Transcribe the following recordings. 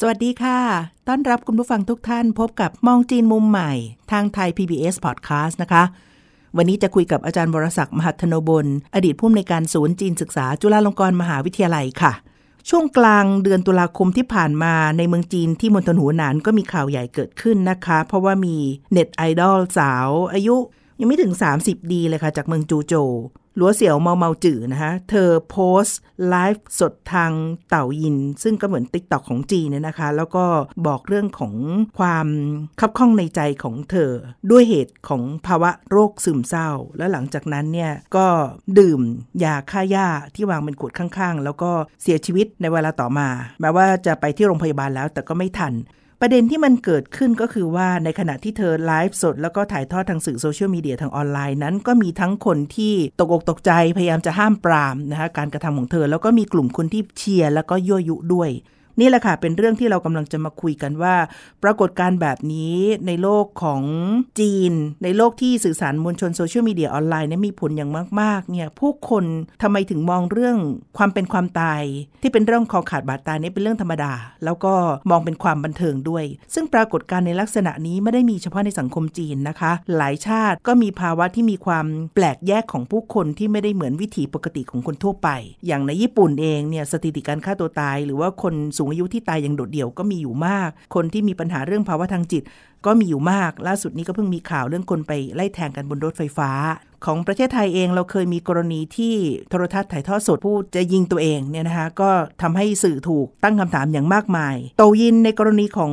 สวัสดีค่ะ ต้อนรับคุณผู้ฟังทุกท่านพบกับมองจีนมุมใหม่ ทางไทย PBS Podcast นะคะ วันนี้จะคุยกับอาจารย์วรศักดิ์มหัทโนบลอดีตผู้อำนวยการศูนย์จีนศึกษา จุฬาลงกรณ์มหาวิทยาลัยค่ะ ช่วงกลางเดือนตุลาคมที่ผ่านมาในเมืองจีนที่มณฑลหูหนานก็มีข่าวใหญ่เกิดขึ้นนะคะ เพราะว่ามีเน็ตไอดอลสาวอายุยังไม่ถึง 30 ดีเลยค่ะ จากเมืองจูโจว หลัวเสี่ยวเมาเมาจื่อนะคะเธอโพสต์ไลฟ์สดทางโต่วอิน ซึ่งก็เหมือน TikTok ของจีนเนี่ยนะคะ แล้วก็บอกเรื่องของความคับข้องในใจของเธอ ด้วยเหตุของภาวะโรคซึมเศร้า และหลังจากนั้นเนี่ยก็ดื่มยาฆ่าหญ้าที่วางเป็นขวดข้างๆ แล้วก็เสียชีวิตในเวลาต่อมา แม้ว่าจะไปที่โรงพยาบาลแล้วแต่ก็ไม่ทัน ประเด็นที่มันเกิดขึ้นก็คือว่าในขณะที่เธอไลฟ์สด แล้วก็ถ่ายทอดทางสื่อโซเชียลมีเดียทางออนไลน์นั้น ก็มีทั้งคนที่ตกอกตกใจพยายามจะห้ามปรามนะคะการกระทำของเธอ แล้วก็มีกลุ่มคนที่เชียร์แล้วก็ยั่วยุด้วย นี่แหละค่ะ เป็นเรื่องที่เรากำลังจะมาคุยกันว่า ปรากฏการณ์แบบนี้ในโลกของจีน ในโลกที่สื่อสารมวลชนโซเชียลมีเดียออนไลน์เนี่ยมีผลอย่างมากๆเนี่ยผู้คนทำไมถึงมองเรื่องความเป็นความตาย ที่เป็นเรื่องคอขาดบาดตายนี่เป็นเรื่องธรรมดา แล้วก็มองเป็นความบันเทิงด้วย ซึ่งปรากฏการณ์ในลักษณะนี้ไม่ได้มีเฉพาะในสังคมจีนนะคะ หลายชาติก็มีภาวะที่มีความแปลกแยกของผู้คนที่ไม่ได้เหมือนวิถีปกติของคนทั่วไป อย่างในญี่ปุ่นเองเนี่ยสถิติการฆ่าตัวตาย หรือว่าคนสูงอายุที่ตายอย่างโดดเดี่ยวก็มีอยู่มาก คนที่มีปัญหาเรื่องภาวะทางจิต ก็มีอยู่มาก ล่าสุดนี้ก็เพิ่งมีข่าวเรื่องคนไปไล่แทงกันบนรถไฟฟ้า ของประเทศไทยเองเราเคยมีกรณีที่โทรทัศน์ถ่ายทอดสดผู้จะยิงตัวเองเนี่ยนะคะก็ทำให้สื่อถูกตั้งคำถามอย่างมากมาย โตยินในกรณีของ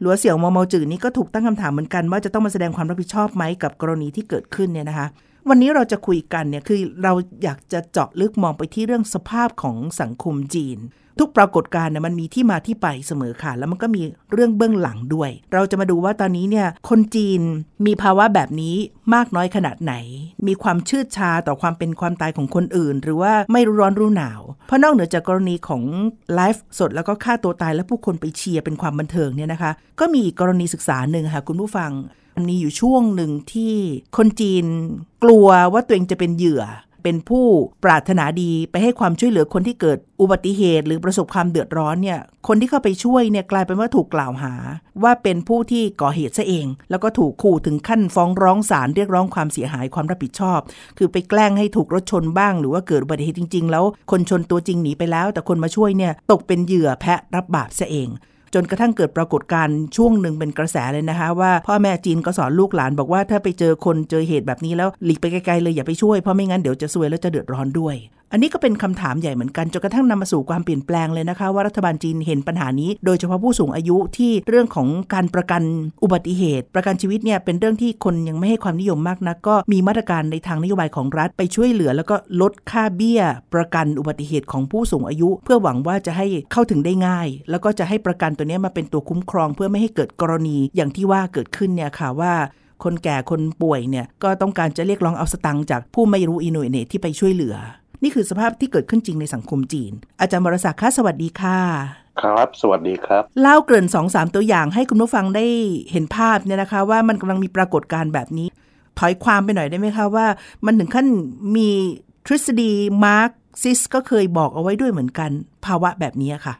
หลัวเสี่ยวมอมอจื่อนี้ก็ถูกตั้งคำถามเหมือนกัน ว่าจะต้องมาแสดงความรับผิดชอบไหมกับกรณีที่เกิดขึ้นเนี่ยนะคะวันนี้เราจะคุยกันเนี่ยคือเราอยากจะเจาะลึกมองไปที่เรื่องสภาพของสังคมจีน ทุกปรากฏการณ์เนี่ยมันมีที่มาที่ไปเสมอค่ะ แล้วมันก็มีเรื่องเบื้องหลังด้วย เราจะมาดูว่าตอนนี้เนี่ยคนจีนมีภาวะแบบนี้มากน้อยขนาดไหน มีความชืดชาต่อความเป็นความตายของคนอื่น หรือว่าไม่รู้ร้อนรู้หนาว เพราะนอกเหนือจากกรณีของไลฟ์สดแล้วก็ฆ่าตัวตายและผู้คนไปเชียร์เป็นความบันเทิงเนี่ยนะคะ ก็มีอีกกรณีศึกษาหนึ่งค่ะคุณผู้ฟังมีอยู่ช่วงหนึ่งที่คนจีนกลัวว่าตัวเองจะเป็นเหยื่อ เป็นผู้ปรารถนาดีไปให้ความช่วยเหลือคนที่เกิดอุบัติเหตุ หรือประสบความเดือดร้อนเนี่ยคนที่เข้าไปช่วยเนี่ยกลายเป็นว่าถูกกล่าวหา ว่าเป็นผู้ที่ก่อเหตุซะเอง แล้วก็ถูกขู่ถึงขั้นฟ้องร้องศาลเรียกร้องความเสียหายความรับผิดชอบ คือไปแกล้งให้ถูกรถชนบ้าง หรือว่าเกิดอุบัติเหตุจริง ๆ แล้วคนชนตัวจริงหนีไปแล้ว แต่คนมาช่วยเนี่ยตกเป็นเหยื่อแพะรับบาปซะเอง จนกระทั่งเกิดปรากฏการณ์ช่วงหนึ่งเป็นกระแสเลยนะคะ ว่าพ่อแม่จีนก็สอนลูกหลานบอกว่าถ้าไปเจอคนเจอเหตุแบบนี้แล้วหลีกไปไกลๆเลยอย่าไปช่วยเพราะไม่งั้นเดี๋ยวจะซวยแล้วจะเดือดร้อนด้วย อันนี้ก็เป็นคำถามใหญ่เหมือนกันจนกระทั่งนำมาสู่ความเปลี่ยนแปลงเลยนะคะว่ารัฐบาลจีนเห็นปัญหานี้ โดยเฉพาะผู้สูงอายุที่เรื่องของการประกันอุบัติเหตุ ประกันชีวิตเนี่ยเป็นเรื่องที่คนยังไม่ให้ความนิยมมากนักก็มีมาตรการในทางนโยบายของรัฐไปช่วยเหลือ แล้วก็ลดค่าเบี้ย ประกันอุบัติเหตุของผู้สูงอายุ เพื่อหวังว่าจะให้เข้าถึงได้ง่าย แล้วก็จะให้ประกันตัวนี้มาเป็นตัวคุ้มครอง เพื่อไม่ให้เกิดกรณีอย่างที่ว่าเกิดขึ้นเนี่ยค่ะว่าคนแก่คนป่วยเนี่ยก็ต้องการจะเรียกร้องเอาสตังค์จากผู้ไม่รู้อินโนเนตที่ไปช่วยเหลือ นี่คือสภาพที่เกิดขึ้นจริงในสังคมจีน อาจารย์บรศักดิ์คะสวัสดีค่ะ ครับ สวัสดีครับ เล่าเกริ่นสองสามตัวอย่างให้คุณผู้ฟังได้เห็นภาพเนี่ยนะคะ ว่ามันกำลังมีปรากฏการณ์แบบนี้ ถอยความไปหน่อยได้ไหมคะว่า มันถึงขั้นมีทฤษฎีมาร์กซิสต์ก็เคยบอกเอาไว้ด้วยเหมือนกัน ภาวะแบบนี้ค่ะ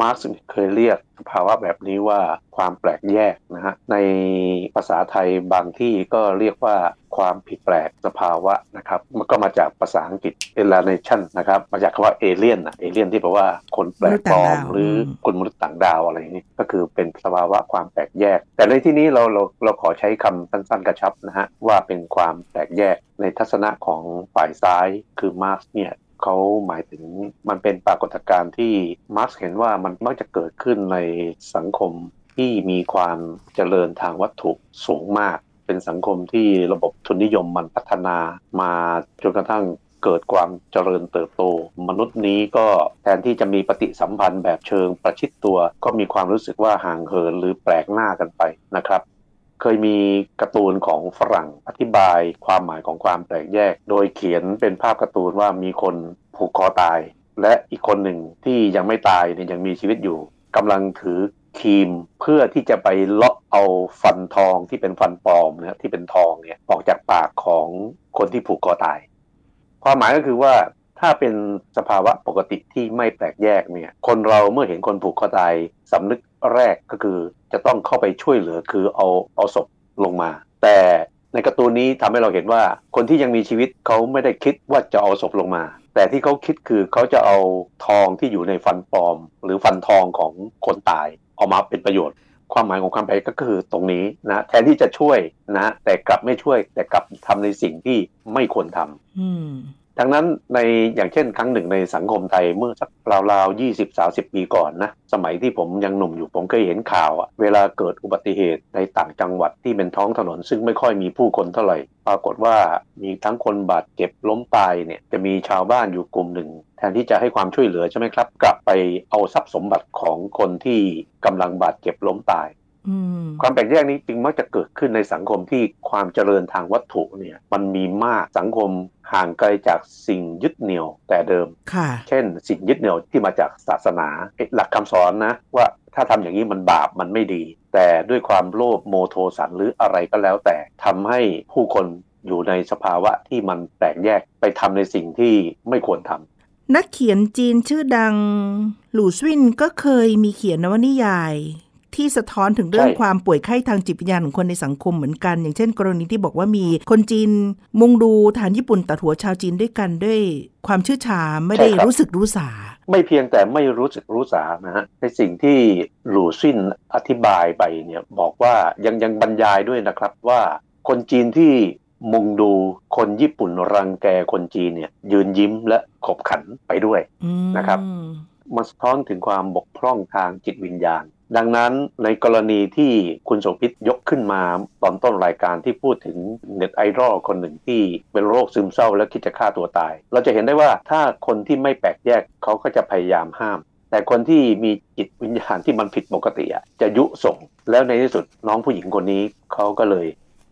มาร์กซ์เคยเรียกภาวะแบบนี้ว่าความแปลกแยกนะฮะในภาษาไทยบางที่ก็เรียกว่าความผิดแปลกสภาวะนะครับมันก็มาจากภาษาอังกฤษ alienation นะครับมาจากคำว่าเอเลียนนะเอเลียนที่แปลว่าคนแปลกปลอมหรือคนมนุษย์ต่างดาวอะไรอย่างนี้ก็คือเป็นสภาวะความแปลกแยก แต่ในที่นี้เราเราเราขอใช้คำสั้นๆกระชับนะฮะว่าเป็นความแปลกแยกในทัศนะของฝ่ายซ้ายคือมาร์กซ์เนี่ย เขาหมายถึงมันเป็นปรากฏการณ์ที่มาร์กซ์เห็นว่ามันมักจะเกิดขึ้นในสังคมที่มีความเจริญทางวัตถุสูงมาก เป็นสังคมที่ระบบทุนนิยมมันพัฒนามาจนกระทั่งเกิดความเจริญเติบโต มนุษย์นี้ก็แทนที่จะมีปฏิสัมพันธ์แบบเชิงประชิดตัว ก็มีความรู้สึกว่าห่างเหินหรือแปลกหน้ากันไปนะครับ เคยมีการ์ตูนของฝรั่งอธิบายความหมายของความแปลกแยก โดยเขียนเป็นภาพการ์ตูนว่ามีคนผูกคอตาย และอีกคนหนึ่งที่ยังไม่ตายเนี่ยยังมีชีวิตอยู่กำลังถือครีมเพื่อที่จะไปเลาะเอาฟันทองที่เป็นฟันปลอมนะที่เป็นทองเนี่ยออกจากปากของคนที่ผูกคอตาย ความหมายก็คือว่าถ้าเป็นสภาวะปกติที่ไม่แปลกแยกเนี่ยคนเราเมื่อเห็นคนผูกคอตายสำนึก แรกก็คือจะต้องเข้าไปช่วยเหลือคือเอาเอาศพลงมา แต่ในการ์ตูนนี้ทำให้เราเห็นว่าคนที่ยังมีชีวิตเขาไม่ได้คิดว่าจะเอาศพลงมา แต่ที่เขาคิดคือเขาจะเอาทองที่อยู่ในฟันปลอม หรือฟันทองของคนตายออกมาเป็นประโยชน์ ความหมายของความแปก็คือตรงนี้นะแทนที่จะช่วยนะ แต่กลับไม่ช่วยแต่กลับทำในสิ่งที่ไม่ควรทำอื ดังนั้นในอย่างเช่นครั้งหนึ่งในสังคมไทยเมื่อสักราวๆ20 30ปีก่อนนะสมัยที่ผมยังหนุ่มอยู่ผมเคยเห็นข่าวอะเวลาเกิดอุบัติเหตุในต่างจังหวัดที่เป็นท้องถนน ซึ่งไม่ค่อยมีผู้คนเท่าไหร่ ปรากฏว่ามีทั้งคนบาดเจ็บล้มตายเนี่ยจะมีชาวบ้านอยู่กลุ่มหนึ่ง แทนที่จะให้ความช่วยเหลือใช่ไหมครับ กลับไปเอาทรัพย์สมบัติของคนที่กำลังบาดเจ็บล้มตาย ความแปลกแยกนี้จึงมักจะเกิดขึ้นในสังคมที่ความเจริญทางวัตถุเนี่ยมันมีมากสังคมห่างไกลจากสิ่งยึดเหนี่ยวแต่เดิมค่ะเช่น สิ่งยึดเหนี่ยวที่มาจากศาสนาหลักคำสอนนะ ว่าถ้าทำอย่างนี้มันบาปมันไม่ดี แต่ด้วยความโลภโมโทสันหรืออะไรก็แล้วแต่ทำให้ผู้คนอยู่ในสภาวะที่มันแตกแยกไปทำในสิ่งที่ไม่ควรทำนักเขียนจีนชื่อดัง หลู่ซิ่นก็เคยมีเขียนนวนิยาย ที่สะท้อนถึงเรื่องใช่ความป่วยไข้ทางจิตวิญญาณของคนในสังคมเหมือนกัน อย่างเช่น กรณีที่บอกว่ามีคนจีนมุงดูฐานญี่ปุ่นตัดหัวชาวจีนด้วยกันด้วยความชื่อชาไม่ได้รู้สึกรู้สา ไม่เพียงแต่ไม่รู้สึกรู้สานะฮะในสิ่งที่หลู่ซินอธิบายไปเนี่ยบอกว่ายังยังบรรยายด้วยนะครับว่าคนจีนที่มุงดูคนญี่ปุ่นรังแกคนจีนเนี่ยยืนยิ้มและขบขันไปด้วยอืมนะครับมันสะท้อนถึงความบกพร่องทางจิตวิญญาณ ดังนั้นในกรณีที่คุณโสภิตยกขึ้นมาตอนต้นรายการที่พูดถึงเน็ตไอดอลคนหนึ่งที่เป็นโรคซึมเศร้าและคิดจะฆ่าตัวตาย เราจะเห็นได้ว่าถ้าคนที่ไม่แปลกแยกเขาก็จะพยายามห้าม แต่คนที่มีจิตวิญญาณที่มันผิดปกติอะจะยุส่ง แล้วในที่สุดน้องผู้หญิงคนนี้เขาก็เลย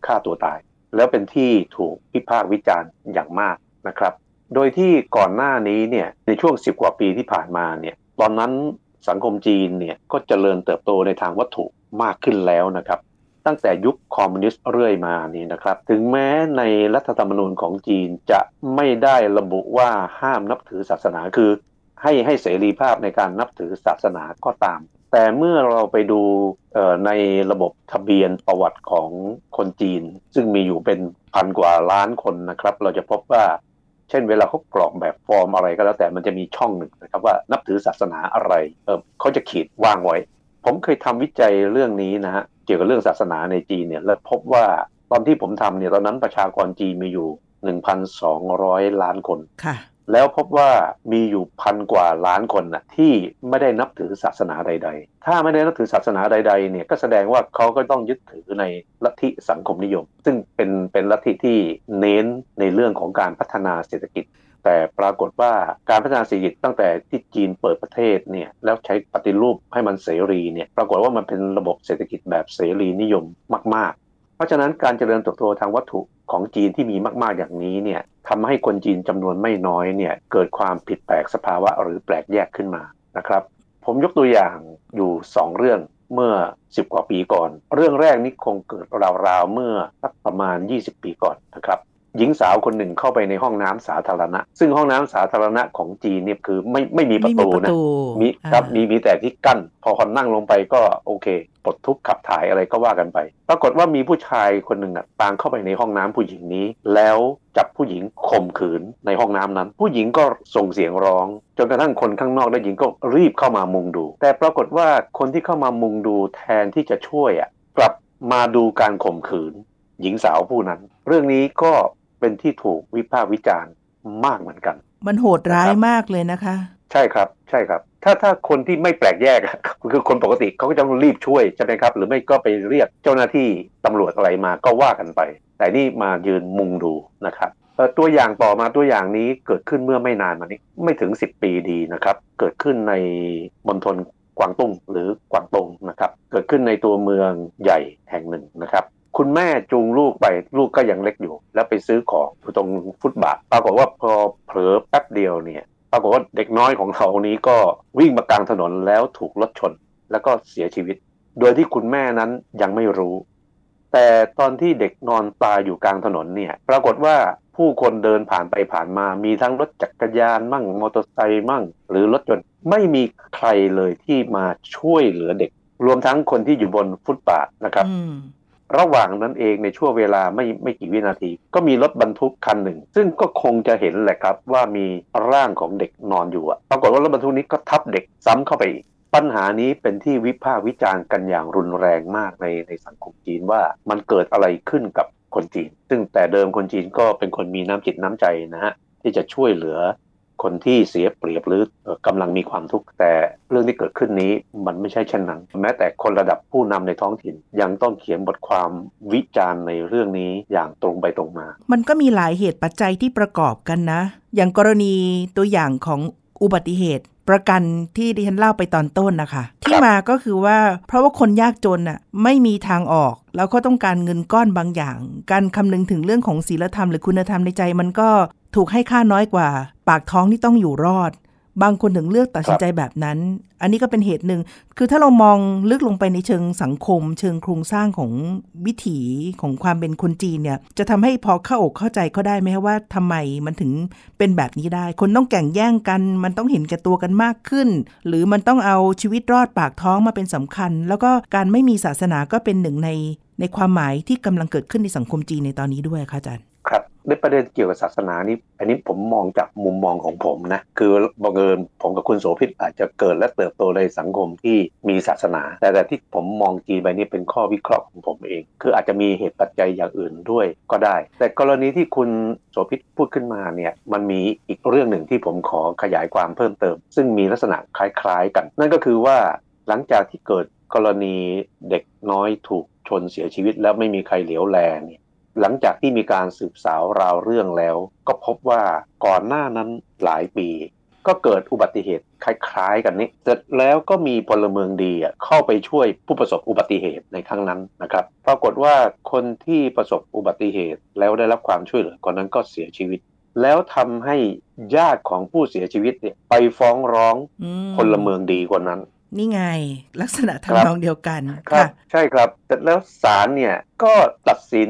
ฆ่าตัวตาย แล้วเป็นที่ถูกวิพากษ์วิจารณ์อย่างมากนะครับ โดยที่ก่อนหน้านี้เนี่ยในช่วง 10 กว่าปีที่ผ่านมาเนี่ยตอนนั้น สังคมจีนเนี่ยก็เจริญเติบโตในทางวัตถุมากขึ้นแล้วนะครับ ตั้งแต่ยุคคอมมิวนิสต์เรื่อยมานี่นะครับ ถึงแม้ในรัฐธรรมนูญของจีนจะไม่ได้ระบุว่าห้ามนับถือศาสนาคือ ให้ให้เสรีภาพในการนับถือศาสนาก็ตาม แต่เมื่อเราไปดูในระบบทะเบียนประวัติของคนจีน ซึ่งมีอยู่เป็นพันกว่าล้านคนนะครับ เราจะพบว่า เช่นเวลาเขากรอกแบบฟอร์มอะไรก็แล้วแต่มันจะมีช่องหนึ่งนะครับว่านับถือศาสนาอะไรเออเขาจะขีดวางไว้ ผมเคยทำวิจัยเรื่องนี้นะฮะเกี่ยวกับเรื่องศาสนาในจีนเนี่ยแล้วพบว่าตอนที่ผมทำเนี่ยตอนนั้นประชากรจีนมีอยู่ 1,200 ล้านคนค่ะ แล้วพบว่ามีอยู่พันกว่าล้านคนนะที่ไม่ได้นับถือศาสนาใด ๆ ถ้าไม่ได้นับถือศาสนาใดๆเนี่ยก็แสดงว่าเขาก็ต้องยึดถือในลัทธิสังคมนิยม ซึ่งเป็นเป็นลัทธิที่เน้นในเรื่องของการพัฒนาเศรษฐกิจ แต่ปรากฏว่าการพัฒนาเศรษฐกิจตั้งแต่ที่จีนเปิดประเทศเนี่ยแล้วใช้ปฏิรูปให้มันเสรีเนี่ยปรากฏว่ามันเป็นระบบเศรษฐกิจแบบเสรีนิยมมาก ๆ ราะฉะนั้นการเจริญเติบโตทางวัตถุของจีนที่มีมากๆอย่างนี้เนี่ยทำให้คนจีนจำนวนไม่น้อยเนี่ยเกิดความผิดแปลกสภาวะหรือแปลกแยกขึ้นมานะครับผมยกตัวอย่างอยู่ 2 เรื่องเมื่อ 10 กว่าปีก่อน เรื่องแรกนี่คงเกิดราวๆเมื่อสักประมาณ 20 ปีก่อนนะครับ หญิงสาวคนหนึ่งเข้าไปในห้องน้ำสาธารณะ ซึ่งห้องน้ำสาธารณะของจีนเนี่ยคือไม่ไม่มีปไม่ระมีตูประนะตูมีครับอ่ามีมีแต่ที่กั้น พอคนนั่งลงไปก็โอเคปลดทุกข์ขับถ่ายอะไรก็ว่ากันไป ปรากฏว่ามีผู้ชายคนหนึ่งอะตามเข้าไปในห้องน้ำผู้หญิงนี้ แล้วจับผู้หญิงข่มขืนในห้องน้ำนั้น ผู้หญิงก็ส่งเสียงร้อง จนกระทั่งคนข้างนอกได้ยินก็รีบเข้ามามุงดู แต่ปรากฏว่าคนที่เข้ามามุงดูแทนที่จะช่วยอะกลับมาดูการข่มขืนหญิงสาวผู้นั้น เรื่องนี้ก็ เป็นที่ถูกวิพากษ์วิจารณ์มากเหมือนกัน มันโหดร้ายมากเลยนะคะ ใช่ครับ ใช่ครับ ถ้าถ้าคนที่ไม่แปลกแยกอะคือคนปกติเขาก็จะรีบช่วยใช่ไหมครับ หรือไม่ก็ไปเรียกเจ้าหน้าที่ตำรวจอะไรมาก็ว่ากันไป แต่นี่มายืนมุงดูนะครับเพราะตัวอย่างต่อมาตัวอย่างนี้เกิดขึ้นเมื่อไม่นานมานี้ไม่ถึง 10 ปีดีนะครับ เกิดขึ้นในมณฑลกวางตุ้งหรือกวางตงนะครับ เกิดขึ้นในตัวเมืองใหญ่แห่งหนึ่งนะครับ คุณแม่จูงลูกไปลูกก็ยังเล็กอยู่ แล้วไปซื้อของตรงฟุตบาทปรากฏว่าพอเผลอแป๊บเดียวเนี่ยปรากฏว่าเด็กน้อยของเรานี้ก็วิ่งมากลางถนนแล้วถูกรถชน แล้วก็เสียชีวิต โดยที่คุณแม่นั้นยังไม่รู้ แต่ตอนที่เด็กนอนตายอยู่กลางถนนเนี่ยปรากฏว่าผู้คนเดินผ่านไปผ่านมามีทั้งรถจักรยานมั่งมอเตอร์ไซค์มั่ง หรือรถยนต์ไม่มีใครเลยที่มาช่วยเหลือเด็ก รวมทั้งคนที่อยู่บนฟุตบาทนะครับ ระหว่างนั้นเองในช่วงเวลาไม่ไม่กี่วินาที ก็มีรถบรรทุกคันหนึ่ง ซึ่งก็คงจะเห็นแหละครับว่ามีร่างของเด็กนอนอยู่ปรากฏว่ารถบรรทุกนี้ก็ทับเด็กซ้ำเข้าไปอีกปัญหานี้เป็นที่วิพากษ์วิจารณ์กันอย่างรุนแรงมากในในสังคมจีนว่ามันเกิดอะไรขึ้นกับคนจีน ซึ่งแต่เดิมคนจีนก็เป็นคนมีน้ำจิตน้ำใจนะฮะที่จะช่วยเหลือ คนที่เสียเปรียบหรือกำลังมีความทุกข์แต่เรื่องที่เกิดขึ้นนี้มันไม่ใช่เช่นนั้น แม้แต่คนระดับผู้นำในท้องถิ่น ยังต้องเขียนบทความวิจารณ์ในเรื่องนี้อย่างตรงไปตรงมา มันก็มีหลายเหตุปัจจัยที่ประกอบกันนะ อย่างกรณีตัวอย่างของอุบัติเหตุประกันที่ดิฉันเล่าไปตอนต้นนะคะ ที่มาก็คือว่าเพราะว่าคนยากจนอะไม่มีทางออก แล้วก็ต้องการเงินก้อนบางอย่าง การคำนึงถึงเรื่องของศีลธรรมหรือคุณธรรมในใจมันก็ ถูกให้ค่าน้อยกว่า ปากท้องที่ต้องอยู่รอด บางคนถึงเลือกตัดสินใจแบบนั้น อันนี้ก็เป็นเหตุหนึ่ง คือถ้าเรามองลึกลงไปในเชิงสังคม เชิงโครงสร้างของวิถีของความเป็นคนจีนเนี่ย จะทำให้พอเข้าอกเข้าใจเขาได้ไหมว่าทำไมมันถึงเป็นแบบนี้ได้ คนต้องแข่งแย่งกัน มันต้องเห็นแก่ตัวกันมากขึ้น หรือมันต้องเอาชีวิตรอดปากท้องมาเป็นสำคัญ แล้วก็การไม่มีศาสนาก็เป็นหนึ่งในในความหมายที่กำลังเกิดขึ้นในสังคมจีนในตอนนี้ด้วยค่ะอาจารย์ ในประเด็นเกี่ยวกับศาสนานี้อันนี้ผมมองจากมุมมองของผมนะคือบังเอิญผมกับคุณโสภิตอาจจะเกิดและเติบโตในสังคมที่มีศาสนา แต่แต่ที่ผมมองจีนไปนี่เป็นข้อวิเคราะห์ของผมเอง คืออาจจะมีเหตุปัจจัยอย่างอื่นด้วยก็ได้ แต่กรณีที่คุณโสภิตพูดขึ้นมาเนี่ยมันมีอีกเรื่องหนึ่งที่ผมขอขยายความเพิ่มเติม ซึ่งมีลักษณะคล้ายๆกัน นั่นก็คือว่าหลังจากที่เกิดกรณีเด็กน้อยถูกชนเสียชีวิตแล้วไม่มีใครเหลียวแลเนี่ย หลังจากที่มีการสืบสาวราวเรื่องแล้ว ก็พบว่าก่อนหน้านั้นหลายปี ก็เกิดอุบัติเหตุคล้ายๆ กันนี้เสร็จแล้วก็มีพลเมืองดีเข้าไปช่วยผู้ประสบอุบัติเหตุในครั้งนั้นนะครับ ปรากฏว่าคนที่ประสบอุบัติเหตุแล้วได้รับความช่วยเหลือคนนั้นก็เสียชีวิต แล้วทำให้ญาติของผู้เสียชีวิตเนี่ยไปฟ้องร้องพลเมืองดีคนนั้น นี่ไงลักษณะทำนองเดียวกันครับใช่ครับแต่แล้วศาลเนี่ยก็ตัดสิน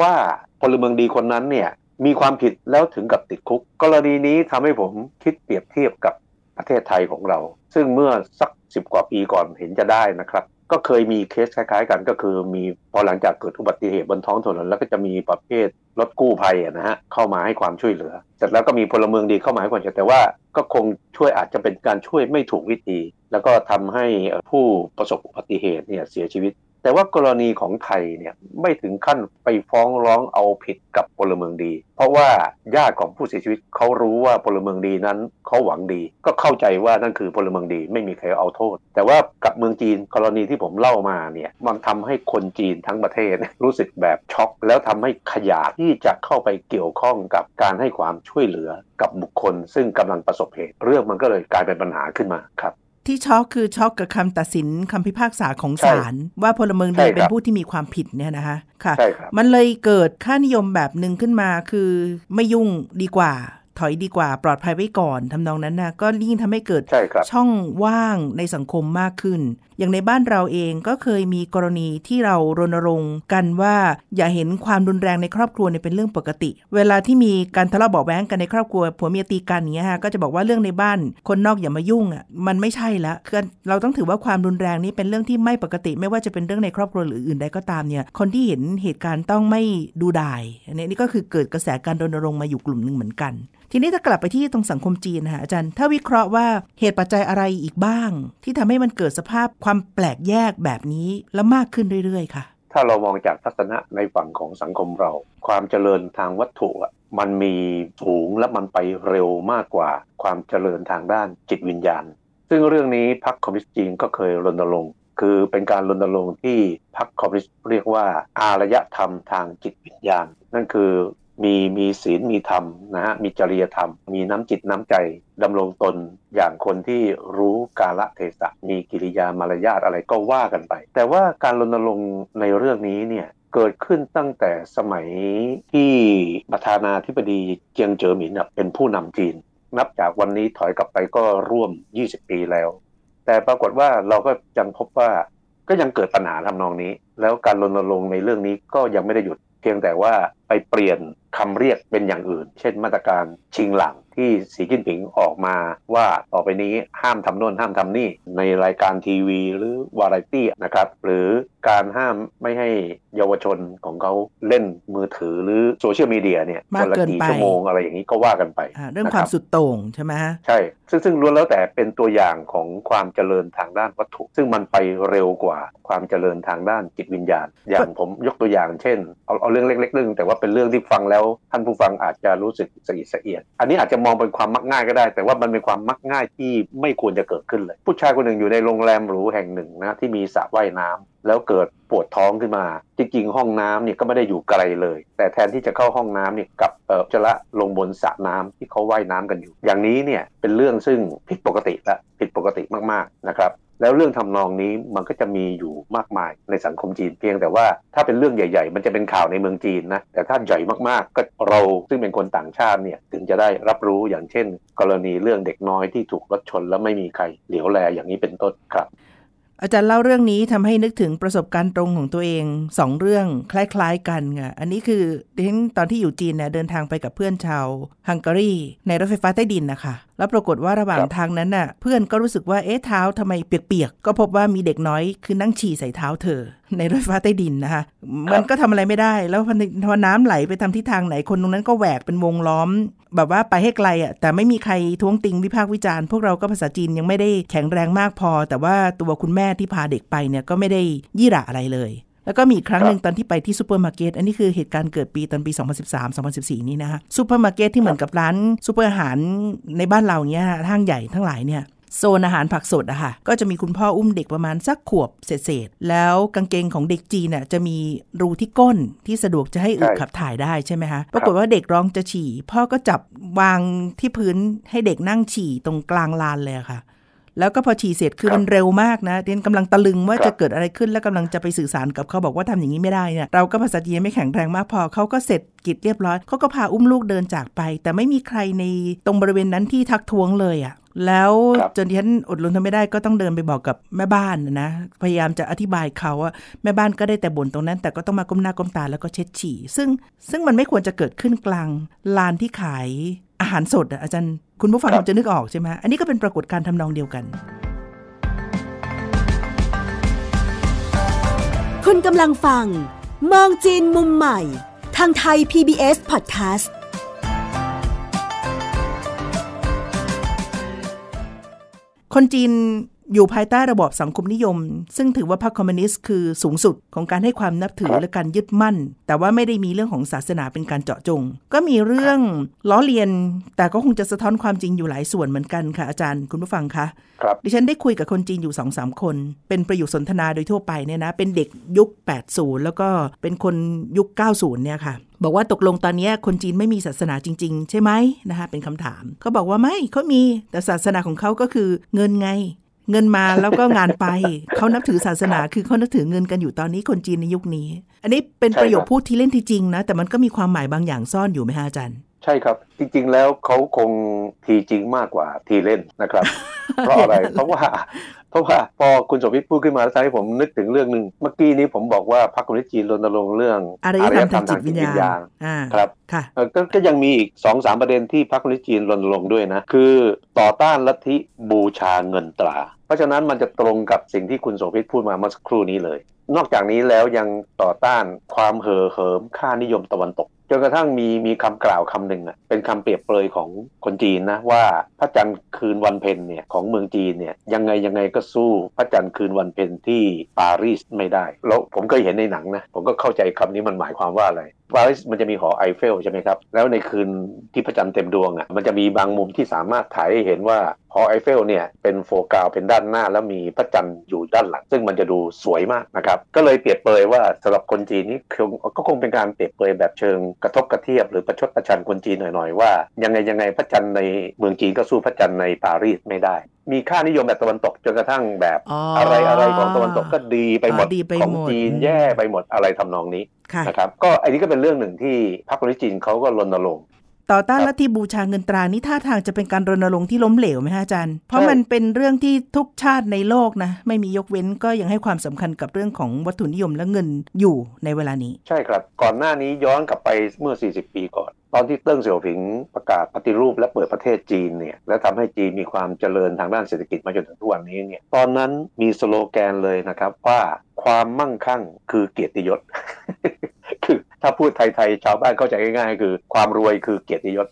ว่าพลเมืองดีคนนั้นเนี่ยมีความผิดแล้วถึงกับติดคุก กรณีนี้ทำให้ผมคิดเปรียบเทียบกับประเทศไทยของเรา ซึ่งเมื่อสักสิบกว่าปีก่อนเห็นจะได้นะครับ ก็เคยมีเคสคล้ายๆ กันก็คือมีพอหลังจากเกิดอุบัติเหตุบนท้องถนนแล้วก็จะมีประเภทรถกู้ภัยนะฮะเข้ามาให้ความช่วยเหลือ เสร็จแล้วก็มีพลเมืองดีเข้ามาให้ความช่วยแต่ว่าก็คงช่วยอาจจะเป็นการช่วยไม่ถูกวิธี แล้วก็ทำให้ผู้ประสบอุบัติเหตุเนี่ยเสียชีวิต แต่ว่ากรณีของไทยเนี่ยไม่ถึงขั้นไปฟ้องร้องเอาผิดกับพลเมืองดี เพราะว่าญาติของผู้เสียชีวิตเขารู้ว่าพลเมืองดีนั้นเขาหวังดี ก็เข้าใจว่านั่นคือพลเมืองดี ไม่มีใครเอาโทษ แต่ว่ากับเมืองจีนกรณีที่ผมเล่ามาเนี่ยมันทำให้คนจีนทั้งประเทศรู้สึกแบบช็อก แล้วทำให้ขยาดที่จะเข้าไปเกี่ยวข้องกับการให้ความช่วยเหลือกับบุคคล ซึ่งกำลังประสบเหตุ เรื่องมันก็เลยกลายเป็นปัญหาขึ้นมาครับ ที่ช็อกคือช็อกกับคำตัดสินคำพิพากษาของศาลว่าพลเมืองดีเป็นผู้ที่มีความผิดเนี่ยนะคะค่ะ มันเลยเกิดค่านิยมแบบหนึ่งขึ้นมาคือไม่ยุ่งดีกว่า ถอยดีกว่าปลอดภัยไว้ก่อนทำนองนั้นนะก็ยิ่งทำให้เกิดช่องว่างในสังคมมากขึ้น อย่างในบ้านเราเองก็เคยมีกรณีที่เรารณรงค์กันว่าอย่าเห็นความรุนแรงในครอบครัวเป็นเรื่องปกติ เวลาที่มีการทะเลาะเบาแว้งกันในครอบครัวผัวเมียตีกันอย่างเงี้ยฮะก็จะบอกว่าเรื่องในบ้าน คนนอกอย่ามายุ่งอะมันไม่ใช่ละคือเราต้องถือว่าความรุนแรงนี้เป็นเรื่องที่ไม่ปกติ ไม่ว่าจะเป็นเรื่องในครอบครัวหรืออื่นใดก็ตามเนี่ยคนที่เห็นเหตุการณ์ต้องไม่ดูดายอันนี้นี่ก็คือเกิดกระแสการรณรงค์มาอยู่กลุ่มหนึ่งเหมือนกัน ทีนี้ถ้ากลับไปที่ตรงสังคมจีนนะคะอาจารย์ ถ้าวิเคราะห์ว่าเหตุปัจจัยอะไรอีกบ้าง ที่ทำให้มันเกิดสภาพความแปลกแยกแบบนี้และมากขึ้นเรื่อยๆ ค่ะ ถ้าเรามองจากทัศนะในฝั่งของสังคมเรา ความเจริญทางวัตถุมันมีสูงและมันไปเร็วมากกว่า ความเจริญทางด้านจิตวิญญาณ ซึ่งเรื่องนี้พรรคคอมมิวนิสต์จีนก็เคยรณรงค์คือเป็นการรณรงค์ที่พรรคคอมมิวนิสต์เรียกว่า อารยธรรมทางจิตวิญญาณ นั่นคือ มีมีศีลมีธรรมนะฮะมีจริยธรรม มีน้ำจิตน้ำใจดำรงตนอย่างคนที่รู้กาละเทศะมีกิริยามารยาทอะไรก็ว่ากันไป แต่ว่าการรณรงค์ในเรื่องนี้เนี่ยเกิดขึ้นตั้งแต่สมัยที่ประธานาธิบดีเจียงเจ๋อหมินเป็นผู้นำจีน นับจากวันนี้ถอยกลับไปก็ร่วม 20 ปีแล้ว แต่ปรากฏว่าเราก็ยังพบว่าก็ยังเกิดปัญหาทำนองนี้ แล้วการรณรงค์ในเรื่องนี้ก็ยังไม่ได้หยุด เพียงแต่ว่าไปเปลี่ยนคำเรียกเป็นอย่างอื่น เช่นมาตรการชิงหลัง ที่สีจิ้นผิงออกมาว่าต่อไปนี้ห้ามทำโน่นห้ามทำนี่ในรายการทีวีหรือวาไรตี้นะครับ หรือการห้ามไม่ให้เยาวชนของเขาเล่นมือถือหรือโซเชียลมีเดียเนี่ยมากวันละเกินกี่ไปชั่วโมงอะไรอย่างนี้ก็ว่ากันไปอ่าเรื่องนะความบสุดโต่งใช่ไหมฮะใช่ ซึ่งซึ่งล้วนแล้วแต่เป็นตัวอย่างของความเจริญทางด้านวัตถุ ซึ่งมันไปเร็วกว่าความเจริญทางด้านจิตวิญญาณ อย่างผมยกตัวอย่างเช่น เอาเอาเรื่องเล็กๆเรื่องแต่ว่าเป็นเรื่องที่ฟังแล้วท่านผู้ฟังอาจจะรู้สึกสะอิดสะเอียด อันนี้อาจจะมองเป็นความมักง่ายก็ได้ แต่ว่ามันเป็นความมักง่ายที่ไม่ควรจะเกิดขึ้นเลย ผู้ชายคนหนึ่งอยู่ในโรงแรมหรูแห่งหนึ่งนะที่มีสระว่ายน้ำแล้วเกิดปวดท้องขึ้นมา จริงๆ ห้องน้ำเนี่ยก็ไม่ได้อยู่ไกลเลย แต่แทนที่จะเข้าห้องน้ำเนี่ยกับเออจะละลงบนสระน้ำที่เขาว่ายน้ำกันอยู่ อย่างนี้เนี่ยเป็นเรื่องซึ่งผิดปกติละผิดปกติมากๆนะครับ แล้วเรื่องทำนองนี้มันก็จะมีอยู่มากมายในสังคมจีนเพียงแต่ว่าถ้าเป็นเรื่องใหญ่ๆ มันจะเป็นข่าวในเมืองจีนนะแต่ถ้าใหญ่มากๆก็เราซึ่งเป็นคนต่างชาติเนี่ยถึงจะได้รับรู้อย่างเช่น กรณีเรื่องเด็กน้อยที่ถูกรถชนแล้วไม่มีใครเหลียวแลอย่างนี้เป็นต้นครับ อาจารย์เล่าเรื่องนี้ทำให้นึกถึงประสบการณ์ตรงของตัวเองสองเรื่องคล้ายๆกันค่ะอันนี้คือดิฉันตอนที่อยู่จีนเนี่ยเดินทางไปกับเพื่อนชาวฮังการีในรถไฟฟ้าใต้ดินนะคะแล้วปรากฏว่าระหว่างครับทางนั้นน่ะเพื่อนก็รู้สึกว่าเอ๊ะเท้าทำไมเปียกๆก็พบว่ามีเด็กน้อยคือนั่งฉี่ใส่เท้าเธอ ในรถไฟฟ้าใต้ดินนะคะมันก็ทำอะไรไม่ได้ แล้วพอพอน้ำไหลไปทางทิศทางไหนคนตรงนั้นก็แหวกเป็นวงล้อม แบบว่าไปให้ไกลอะแต่ไม่มีใครท้วงติงวิพากษ์วิจารณ์พวกเราก็ภาษาจีนยังไม่ได้แข็งแรงมากพอ แต่ว่าตัวคุณแม่ที่พาเด็กไปเนี่ยก็ไม่ได้ยี่หระอะไรเลย แล้วก็มีอีกครั้งหนึ่งตอนที่ไปที่ซูเปอร์มาร์เก็ตอันนี้คือเหตุการณ์เกิดปีตอนปี 2013-2014 นี้นะคะซูเปอร์มาร์เก็ตที่เหมือนกับร้านซูเปอร์อาหารในบ้านเราเนี้ยห้างใหญ่ทั้งหลายเนี่ย โซนอาหารผักสดอะค่ะ ก็จะมีคุณพ่ออุ้มเด็กประมาณสักขวบเศษๆแล้วกางเกงของเด็กจีนน่ะจะมีรูที่ก้นที่สะดวกจะให้อึใช่ขับถ่ายได้ใช่ไหมคะปรากฏว่าเด็กร้องจะฉี่ พ่อก็จับวางที่พื้นให้เด็กนั่งฉี่ตรงกลางลานเลยอะค่ะ แล้วก็พอฉี่เสร็จคือครับมันเร็วมากนะเดนกำลังตะลึงว่าครับจะเกิดอะไรขึ้นแล้วกำลังจะไปสื่อสารกับเขาบอกว่าทำอย่างนี้ไม่ได้เนี่ยเราก็ภาษาจีนไม่แข็งแรงมากพอเขาก็เสร็จกิจเรียบร้อยเขาก็พาอุ้มลูกเดินจากไป แต่ไม่มีใครในตรงบริเวณนั้นที่ทักท้วงเลยอะ่ะแล้วครับจนที่ฉันอดรนทนไม่ได้ก็ต้องเดินไปบอกกับแม่บ้านนะนะ พยายามจะอธิบายเขาว่าแม่บ้านก็ได้แต่บ่นตรงนั้น แต่ก็ต้องมาก้มหน้าก้มตาแล้วก็เช็ดฉี่ ซึ่งซึ่งมันไม่ควรจะเกิดขึ้นกลางลานที่ขายอาหารสดอะอาจารย์ คุณผู้ฟังครับคงจะนึกออกใช่ไหมอันนี้ก็เป็นปรากฏการณ์ทำนองเดียวกัน คุณกำลังฟัง มองจีนมุมใหม่ ทางไทย PBS Podcast คนจีน อยู่ภายใต้ระบอบสังคมนิยม ซึ่งถือว่าพรรคคอมมิวนิสต์คือสูงสุดของการให้ความนับถือครับและการยึดมั่น แต่ว่าไม่ได้มีเรื่องของศาสนาเป็นการเจาะจง ก็มีเรื่องล้อเลียน แต่ก็คงจะสะท้อนความจริงอยู่หลายส่วนเหมือนกันค่ะอาจารย์คุณผู้ฟังคะครับดิฉันได้คุยกับคนจีนอยู่2อสามคน เป็นประโยคสนทนาโดยทั่วไปเนี่ยนะ เป็นเด็กยุค 80 แล้วก็เป็นคนยุค 90 เนี่ยค่ะบอกว่าตกลงตอนเนี้ยคนจีนไม่มีศาสนาจริง ๆ ใช่ไหมนะคะเป็นคำถามเขาบอกว่าไม่เขามีแต่ศาสนาของเขาก็คือเงินไง เงินมาแล้วก็งานไป เขานับถือศาสนาคือเขานับถือเงินกันอยู่ตอนนี้คนจีนในยุคนี้ อันนี้เป็นใช่ครับประโยคพูดที่เล่นที่จริงนะ แต่มันก็มีความหมายบางอย่างซ่อนอยู่ไหมฮะอาจารย์ ใช่ครับ จริง ๆ แล้วเขาคงทีจริงมากกว่าทีเล่นนะครับ เพราะอะไรเพราะว่าเพราะว่าพอคุณสมวิทย์พูดขึ้นมาแล้วทำให้ผมนึกถึงเรื่องหนึ่งเมื่อกี้นี้ผมบอกว่าพรรคคอมมิวนิสต์จีนรณรงค์เรื่องอารยธรรมทางจิตวิญญาณอ่าครับค่ะเอ่อก็ก็ยังมีอีกสองสามประเด็นที่พรรคคอมมิวนิสต์จีนรณรงค์ด้วยนะ คือต่อต้านลัทธิบูชาเงินตราเพ ราะฉะนั้นมันจะตรงกับสิ่งที่คุณโสภิตพูดมาเมื่อสักครู่นี้เลย นอกจากนี้แล้วยังต่อต้านความเห่อเหิมค่านิยมตะวันตกจนกระทั่งมีมีคำกล่าวคำหนึ่งอะเป็นคำเปรียบเปรยของคนจีนนะว่าพระจันทร์คืนวันเพ็ญเนี่ยของเมืองจีนเนี่ยยังไงยังไงก็สู้พระจันทร์คืนวันเพ็ญที่ปารีสไม่ได้ แล้วผมก็เห็นในหนังนะผมก็เข้าใจคำนี้มันหมายความว่าอะไร ปารีสมันจะมีหอไอเฟลใช่ไหมครับ แล้วในคืนที่พระจันทร์เต็มดวงอะมันจะมีบางมุมที่สามารถถ่ายให้เห็นว่าหอไอเฟลเนี่ยเป็นโฟกัสเป็นด้านหน้า แล้วมีพระจันทร์อยู่ด้านหลัง ซึ่งมันจะดูสวยมากนะครับ ก็เลยเปรียบเปยว่าสำหรับคนจีนนี่ก็คงเป็นการเปรียบเปยแบบเชิงกระทบกระเทียบหรือประชดประชันคนจีนหน่อยๆว่ายังไงยังไงพระจันทร์ในเมืองจีนก็สู้พระจันทร์ในปารีสไม่ได้ มีค่านิยมแบบตะวันตกจนกระทั่งแบบ อะไรอะไรของตะวันตกก็ดีไปหมดของจีนแย่ไปหมดอะไรทำนองนี้ นะครับก็อันนี้ก็เป็นเรื่องหนึ่งที่พรรคคนที่จีนเขาก็รณรงค์ ต่อต้านลัทธิบูชาเงินตรานี่ท่าทางจะเป็นการรณรงค์ที่ล้มเหลวไหมฮะอาจารย์ เพราะมันเป็นเรื่องที่ทุกชาติในโลกนะ ไม่มียกเว้นก็ยังให้ความสำคัญกับเรื่องของวัตถุนิยมและเงินอยู่ในเวลานี้ ใช่ครับ ก่อนหน้านี้ย้อนกลับไปเมื่อ 40 ปีก่อน ตอนที่เติ้งเสี่ยวผิงประกาศปฏิรูปและเปิดประเทศจีนเนี่ยและทำให้จีนมีความเจริญทางด้านเศรษฐกิจมาจนถึงทุกวันนี้เนี่ยตอนนั้นมีสโลแกนเลยนะครับว่าความมั่งคั่งคือเกียรติยศคือ ถ้าพูดไทยๆชาวบ้านเข้าใจง่ายๆ คือความรวยคือเกียรติยศ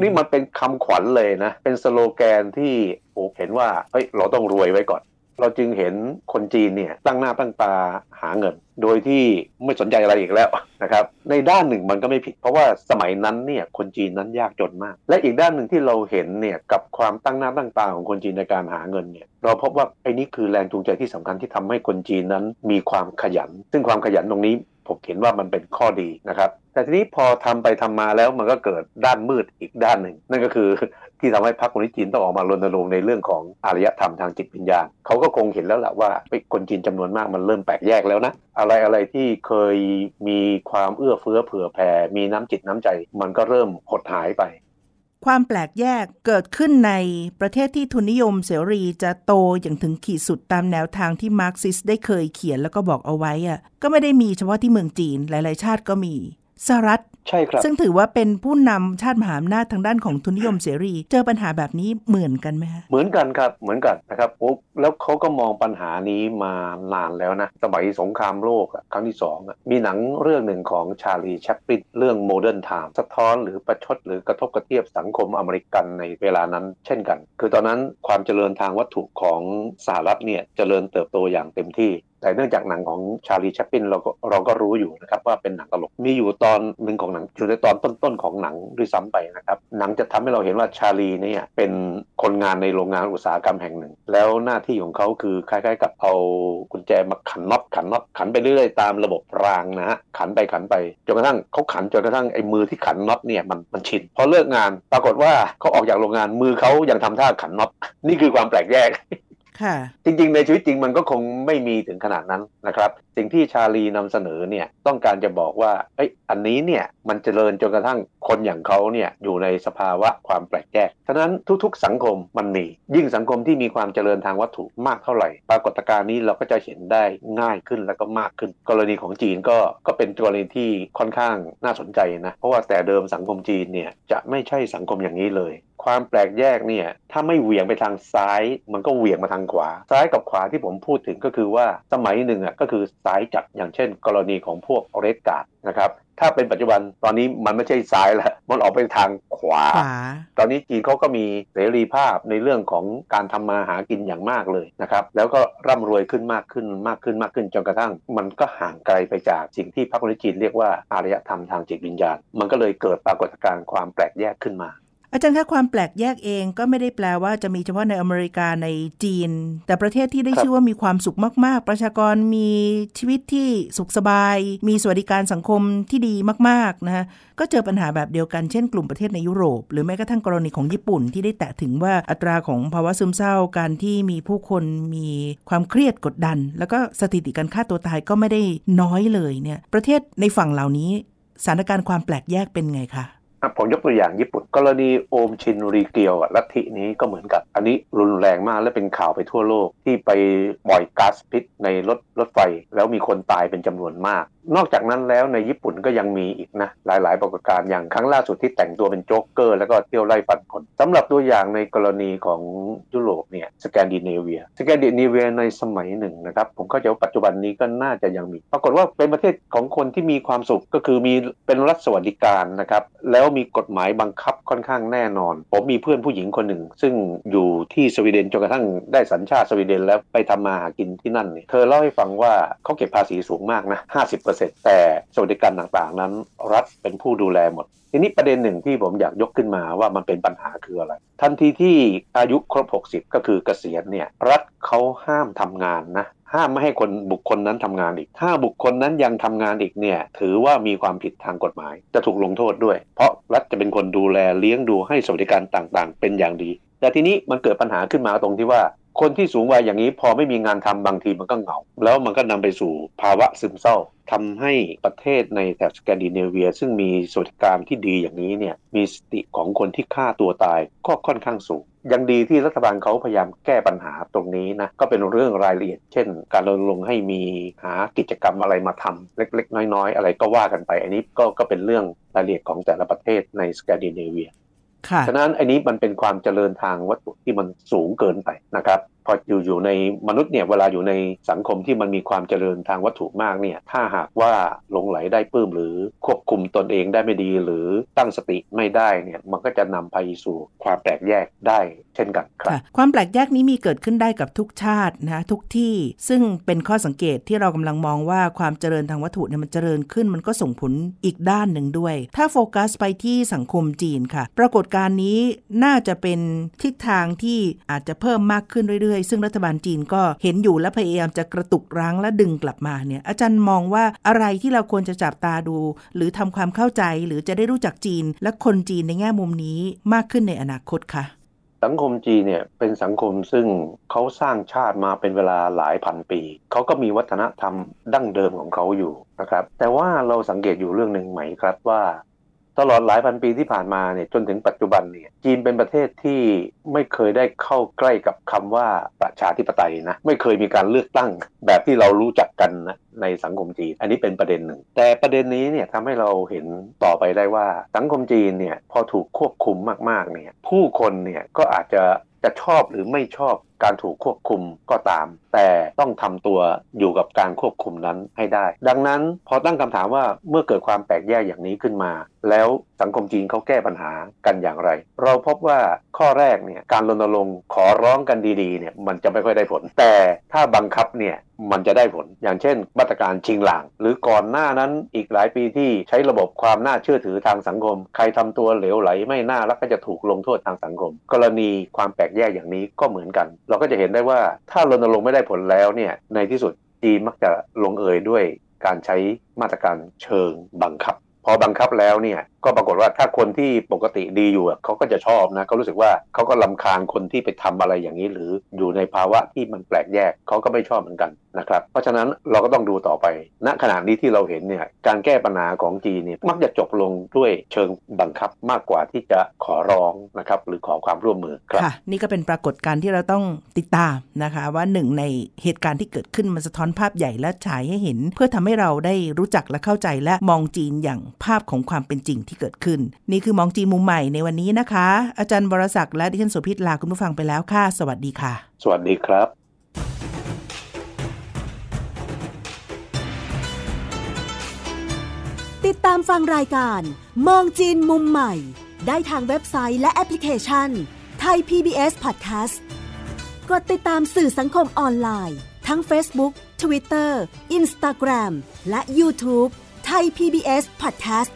นี่มันเป็นคำขวัญเลยนะ เป็นสโลแกนที่โอ้เห็นว่าเฮ้ยเราต้องรวยไว้ก่อน เราจึงเห็นคนจีนเนี่ยตั้งหน้าตั้งตาหาเงิน โดยที่ไม่สนใจอะไรอีกแล้วนะครับในด้านหนึ่งมันก็ไม่ผิด เพราะว่าสมัยนั้นเนี่ยคนจีนนั้นยากจนมาก และอีกด้านหนึ่งที่เราเห็นเนี่ยกับความตั้งหน้าตั้งตาของคนจีนในการหาเงินเนี่ยเราพบว่าไอ้นี่คือแรงจูงใจที่สำคัญที่ทำให้คนจีนนั้นมีความขยัน ซึ่งความขยันตรงนี้ ผมเห็นว่ามันเป็นข้อดีนะครับ แต่ทีนี้พอทำไปทำมาแล้วมันก็เกิดด้านมืดอีกด้านหนึ่ง นั่นก็คือที่ทำให้พรรคคนิจีนต้องออกมารณรงค์ในเรื่องของอารยธรรมทางจิตวิญญาณเขาก็คงเห็นแล้วแหละว่าคนจีนจำนวนมากมันเริ่มแปลกแยกแล้วนะ อะไรอะไรที่เคยมีความเอื้อเฟื้อเผื่อแผ่มีน้ำจิตน้ำใจ มันก็เริ่มหดหายไป ความแปลกแยกเกิดขึ้นในประเทศที่ทุนนิยมเสรีจะโตอย่างถึงขีดสุดตามแนวทางที่มาร์กซิสได้เคยเขียนแล้วก็บอกเอาไว้อะก็ไม่ได้มีเฉพาะที่เมืองจีนหลาย ๆ ชาติก็มี สหรัฐใช่ครับ ซึ่งถือว่าเป็นผู้นำชาติมหาอำนาจทางด้านของทุนนิยมเสรี เจอปัญหาแบบนี้เหมือนกันไหมฮะเหมือนกันครับเหมือนกันนะครับโอ้แล้วเขาก็มองปัญหานี้มานานแล้วนะ สมัยสงครามโลกครั้งที่สองมีหนังเรื่องหนึ่งของชาร์ลีแชปลินเรื่อง Modern Times สะท้อนหรือประชดหรือกระทบกระเทียบสังคมอเมริกันในเวลานั้น เช่นกัน คือตอนนั้นความเจริญทางวัตถุของสหรัฐเนี่ยเจริญเติบโตอย่างเต็มที่ แต่เนื่องจากหนังของชาลีแชปปินเราก็เราก็รู้อยู่นะครับว่าเป็นหนังตลกมีอยู่ตอนหนึ่งของหนังอยู่ในตอนต้นๆของหนังด้วยซ้ำไปนะครับหนังจะทำให้เราเห็นว่าชาลีเนี่ยเป็นคนงานในโรงงานอุตสาหกรรมแห่งหนึ่ง แล้วหน้าที่ของเขาคือคล้ายๆ กับเอากุญแจมาขันน็อตขันน็อตขันไปเรื่อยๆตามระบบรางนะฮะขันไปขันไปจนกระทั่งเขาขันจนกระทั่งไอ้มือที่ขันน็อตเนี่ยมันมันชินพอเลิกงาน ปรากฏว่าเขาออกจากโรงงานมือเขายังทำท่าขันน็อตนี่คือความแปลกแยก จริง ๆ ในชีวิตจริงมันก็คงไม่มีถึงขนาดนั้นนะครับ สิ่งที่ชาลีนำเสนอเนี่ยต้องการจะบอกว่าไอ้อันนี้เนี่ยมันเจริญจนกระทั่งคนอย่างเขาเนี่ยอยู่ในสภาวะความแปลกแยกฉะนั้นทุกๆ สังคมมันมี ยิ่งสังคมที่มีความเจริญทางวัตถุมากเท่าไหร่ ปรากฏการณ์นี้เราก็จะเห็นได้ง่ายขึ้นแล้วก็มากขึ้น กรณีของจีนก็ก็เป็นกรณีที่ค่อนข้างน่าสนใจนะเพราะว่าแต่เดิมสังคมจีนเนี่ยจะไม่ใช่สังคมอย่างนี้เลย ความแปลกแยกเนี่ยถ้าไม่เหวี่ยงไปทางซ้าย มันก็เหวี่ยงมาทางขวา ซ้ายกับขวาที่ผมพูดถึงก็คือว่าสมัยหนึ่งอะก็คือซ้ายจัดอย่างเช่น กรณีของพวกเรดการ์ดนะครับถ้าเป็นปัจจุบันตอนนี้มันไม่ใช่ซ้ายแล้ว มันออกไปทางขวา ตอนนี้จีนเขาก็มีเสรีภาพในเรื่องของการทำมาหากินอย่างมากเลยนะครับ แล้วก็ร่ำรวยขึ้นมากขึ้นมากขึ้นมากขึ้นจนกระทั่ง มันก็ห่างไกลไปจากสิ่งที่พรรคคอมมิวนิสต์จีนเรียกว่าอารยธรรมทางจิตวิญญาณ มันก็เลยเกิดปรากฏการณ์ความแปลกแยกขึ้นมา อาจารย์คะความแปลกแยกเองก็ไม่ได้แปลว่าจะมีเฉพาะในอเมริกาในจีน แต่ประเทศที่ได้ชื่อว่ามีความสุขมาก ๆ ประชากรมีชีวิตที่สุขสบาย มีสวัสดิการสังคมที่ดีมากๆนะฮะก็เจอปัญหาแบบเดียวกันเช่นกลุ่มประเทศในยุโรป หรือแม้กระทั่งกรณีของญี่ปุ่นที่ได้แตะถึงว่าอัตราของภาวะซึมเศร้าการที่มีผู้คนมีความเครียดกดดัน แล้วก็สถิติการฆ่าตัวตายก็ไม่ได้น้อยเลยเนี่ยประเทศในฝั่งเหล่านี้สถานการณ์ความแปลกแยกเป็นไงคะ ผมยกตัวอย่างญี่ปุ่น กรณีโอมชินริเกียวลัทธินี้ก็เหมือนกับ อันนี้รุนแรงมากและเป็นข่าวไปทั่วโลกที่ไปปล่อยก๊าซพิษในรถรถไฟ แล้วมีคนตายเป็นจำนวนมาก นอกจากนั้นแล้วในญี่ปุ่นก็ยังมีอีกนะ หลายๆ ปรากฏการณ์อย่างครั้งล่าสุดที่แต่งตัวเป็นโจ๊กเกอร์ แล้วก็เที่ยวไล่ฟันคนสำหรับตัวอย่างในกรณีของยุโรปเนี่ยสแกนดิเนเวียสแกนดิเนเวียในสมัยหนึ่งนะครับผมเข้าใจว่าปัจจุบันนี้ก็น่าจะยังมี ปรากฏว่าเป็นประเทศของคนที่มีความสุขก็คือมีเป็นรัฐสวัสดิการนะครับแล้วมีกฎหมายบังคับค่อนข้างแน่นอน ผมมีเพื่อนผู้หญิงคนหนึ่ง ซึ่งอยู่ที่สวีเดนจนกระทั่งได้สัญชาติสวีเดนแล้วไปทำมาหากินที่นั่นเนี่ยเธอเล่าให้ฟังว่าเขาเก็บภาษีสูงมากนะ50%เ50%แต่สวัสดิการต่างๆ นั้น รัฐเป็นผู้ดูแลหมด ทีนี้ประเด็นหนึ่งที่ผมอยากยกขึ้นมาว่ามันเป็นปัญหาคืออะไร ทันทีที่อายุครบ 60 ก็คือเกษียณเนี่ยรัฐเขาห้ามทำงานนะ ห้ามไม่ให้คนบุคคลนั้นทำงานอีก ถ้าบุคคลนั้นยังทำงานอีกเนี่ย ถือว่ามีความผิดทางกฎหมาย จะถูกลงโทษด้วย เพราะรัฐจะเป็นคนดูแลเลี้ยงดูให้สวัสดิการต่างๆ เป็นอย่างดี แต่ทีนี้มันเกิดปัญหาขึ้นมาตรงที่ว่า คนที่สูงวัยอย่างนี้พอไม่มีงานทำบางทีมันก็เหงา แล้วมันก็นำไปสู่ภาวะซึมเศร้าทำให้ประเทศในแถบสแกนดิเนเวีย ซึ่งมีสวัสดิการที่ดีอย่างนี้เนี่ยมีสติของคนที่ฆ่าตัวตายก็ค่อนข้างสูง ยังดีที่รัฐบาลเขาพยายามแก้ปัญหาตรงนี้นะก็เป็นเรื่องรายละเอียด เช่น การรณรงค์ให้มีหากิจกรรมอะไรมาทำเล็ก ๆ น้อย ๆ อะไรก็ว่ากันไป อันนี้ก็ก็เป็นเรื่องรายละเอียดของแต่ละประเทศในสแกนดิเนเวียค่ะฉะนั้นอันนี้มันเป็นความเจริญทางวัตถุที่มันสูงเกินไปนะครับ พออยู่อยู่ในมนุษย์เนี่ยเวลาอยู่ในสังคมที่มันมีความเจริญทางวัตถุมากเนี่ยถ้าหากว่าหลงไหลได้ปื้มหรือควบคุมตนเองได้ไม่ดีหรือตั้งสติไม่ได้เนี่ยมันก็จะนำไปสู่ความแตกแยกได้เช่นกันครับค่ะความแปลกแยกนี้มีเกิดขึ้นได้กับทุกชาตินะทุกที่ซึ่งเป็นข้อสังเกตที่เรากำลังมองว่าความเจริญทางวัตถุเนี่ยมันเจริญขึ้นมันก็ส่งผลอีกด้านหนึ่งด้วย ถ้าโฟกัสไปที่สังคมจีนค่ะ ปรากฏการณ์นี้น่าจะเป็นทิศทางที่อาจจะเพิ่มมากขึ้นเรื่อยๆ ซึ่งรัฐบาลจีนก็เห็นอยู่และพยายามจะกระตุกรั้งและดึงกลับมาเนี่ยอาจารย์มองว่าอะไรที่เราควรจะจับตาดู หรือทำความเข้าใจหรือจะได้รู้จักจีน และคนจีนในแง่มุมนี้มากขึ้นในอนาคตค่ะสังคมจีนเนี่ยเป็นสังคมซึ่งเขาสร้างชาติมาเป็นเวลาหลายพันปี เขาก็มีวัฒนธรรมดั้งเดิมของเขาอยู่นะครับ แต่ว่าเราสังเกตอยู่เรื่องหนึ่งไหมครับว่า ตลอดหลายพันปีที่ผ่านมาเนี่ยจนถึงปัจจุบันเนี่ยจีนเป็นประเทศที่ไม่เคยได้เข้าใกล้กับคำว่าประชาธิปไตยนะไม่เคยมีการเลือกตั้งแบบที่เรารู้จักกันนะในสังคมจีน อันนี้เป็นประเด็นหนึ่ง แต่ประเด็นนี้เนี่ยทำให้เราเห็นต่อไปได้ว่าสังคมจีนเนี่ยพอถูกควบคุมมากๆเนี่ยผู้คนเนี่ยก็อาจจะจะชอบหรือไม่ชอบการถูกควบคุมก็ตาม แต่ต้องทำตัวอยู่กับการควบคุมนั้นให้ได้ ดังนั้นพอตั้งคำถามว่าเมื่อเกิดความแตกแยกอย่างนี้ขึ้นมา แล้วสังคมจีนเขาแก้ปัญหากันอย่างไร เราพบว่าข้อแรกเนี่ยการรณรงค์ขอร้องกันดีๆเนี่ยมันจะไม่ค่อยได้ผล แต่ถ้าบังคับเนี่ยมันจะได้ผล อย่างเช่นมาตรการชิงหลางหรือก่อนหน้านั้นอีกหลายปีที่ใช้ระบบความน่าเชื่อถือทางสังคม ใครทำตัวเหลวไหลไม่น่ารักก็จะถูกลงโทษทางสังคม กรณีความแปลกแยกอย่างนี้ก็เหมือนกันเราก็จะเห็นได้ว่าถ้ารณรงค์ไม่ได้ผลแล้วเนี่ยในที่สุดจีนมักจะลงเอยด้วยการใช้มาตรการเชิงบังคับ พอบังคับแล้วเนี่ย ก็ปรากฏว่าถ้าคนที่ปกติดีอยู่เขาก็จะชอบนะเขารู้สึกว่าเขาก็ลำคาญคนที่ไปทำอะไรอย่างนี้ หรืออยู่ในภาวะที่มันแปลกแยกเขาก็ไม่ชอบเหมือนกันนะครับเพราะฉะนั้นเราก็ต้องดูต่อไป ณขณะนี้ที่เราเห็นเนี่ยการแก้ปัญหาของจีนเนี่ยมักจะจบลงด้วยเชิงบังคับมากกว่าที่จะขอร้องนะครับหรือขอความร่วมมือครับค่ะนี่ก็เป็นปรากฏการณ์ที่เราต้องติดตามนะคะ ว่าหนึ่งในเหตุการณ์ที่เกิดขึ้นมันสะท้อนภาพใหญ่และฉายให้เห็น เพื่อทำให้เราได้รู้จักและเข้าใจและมองจีนอย่างภาพของความเป็นจริงที่เกิดขึ้น นี่คือมองจีนมุมใหม่ในวันนี้นะคะ อาจารย์บรศักดิ์และดิฉันโสภิตลาคุณผู้ฟังไปแล้วค่ะ สวัสดีค่ะ สวัสดีครับติดตามฟังรายการมองจีนมุมใหม่ ได้ทางเว็บไซต์และแอปพลิเคชันไทย PBS Podcast กดติดตามสื่อสังคมออนไลน์ ทั้ง Facebook Twitter Instagram และ YouTube ไทย PBS Podcast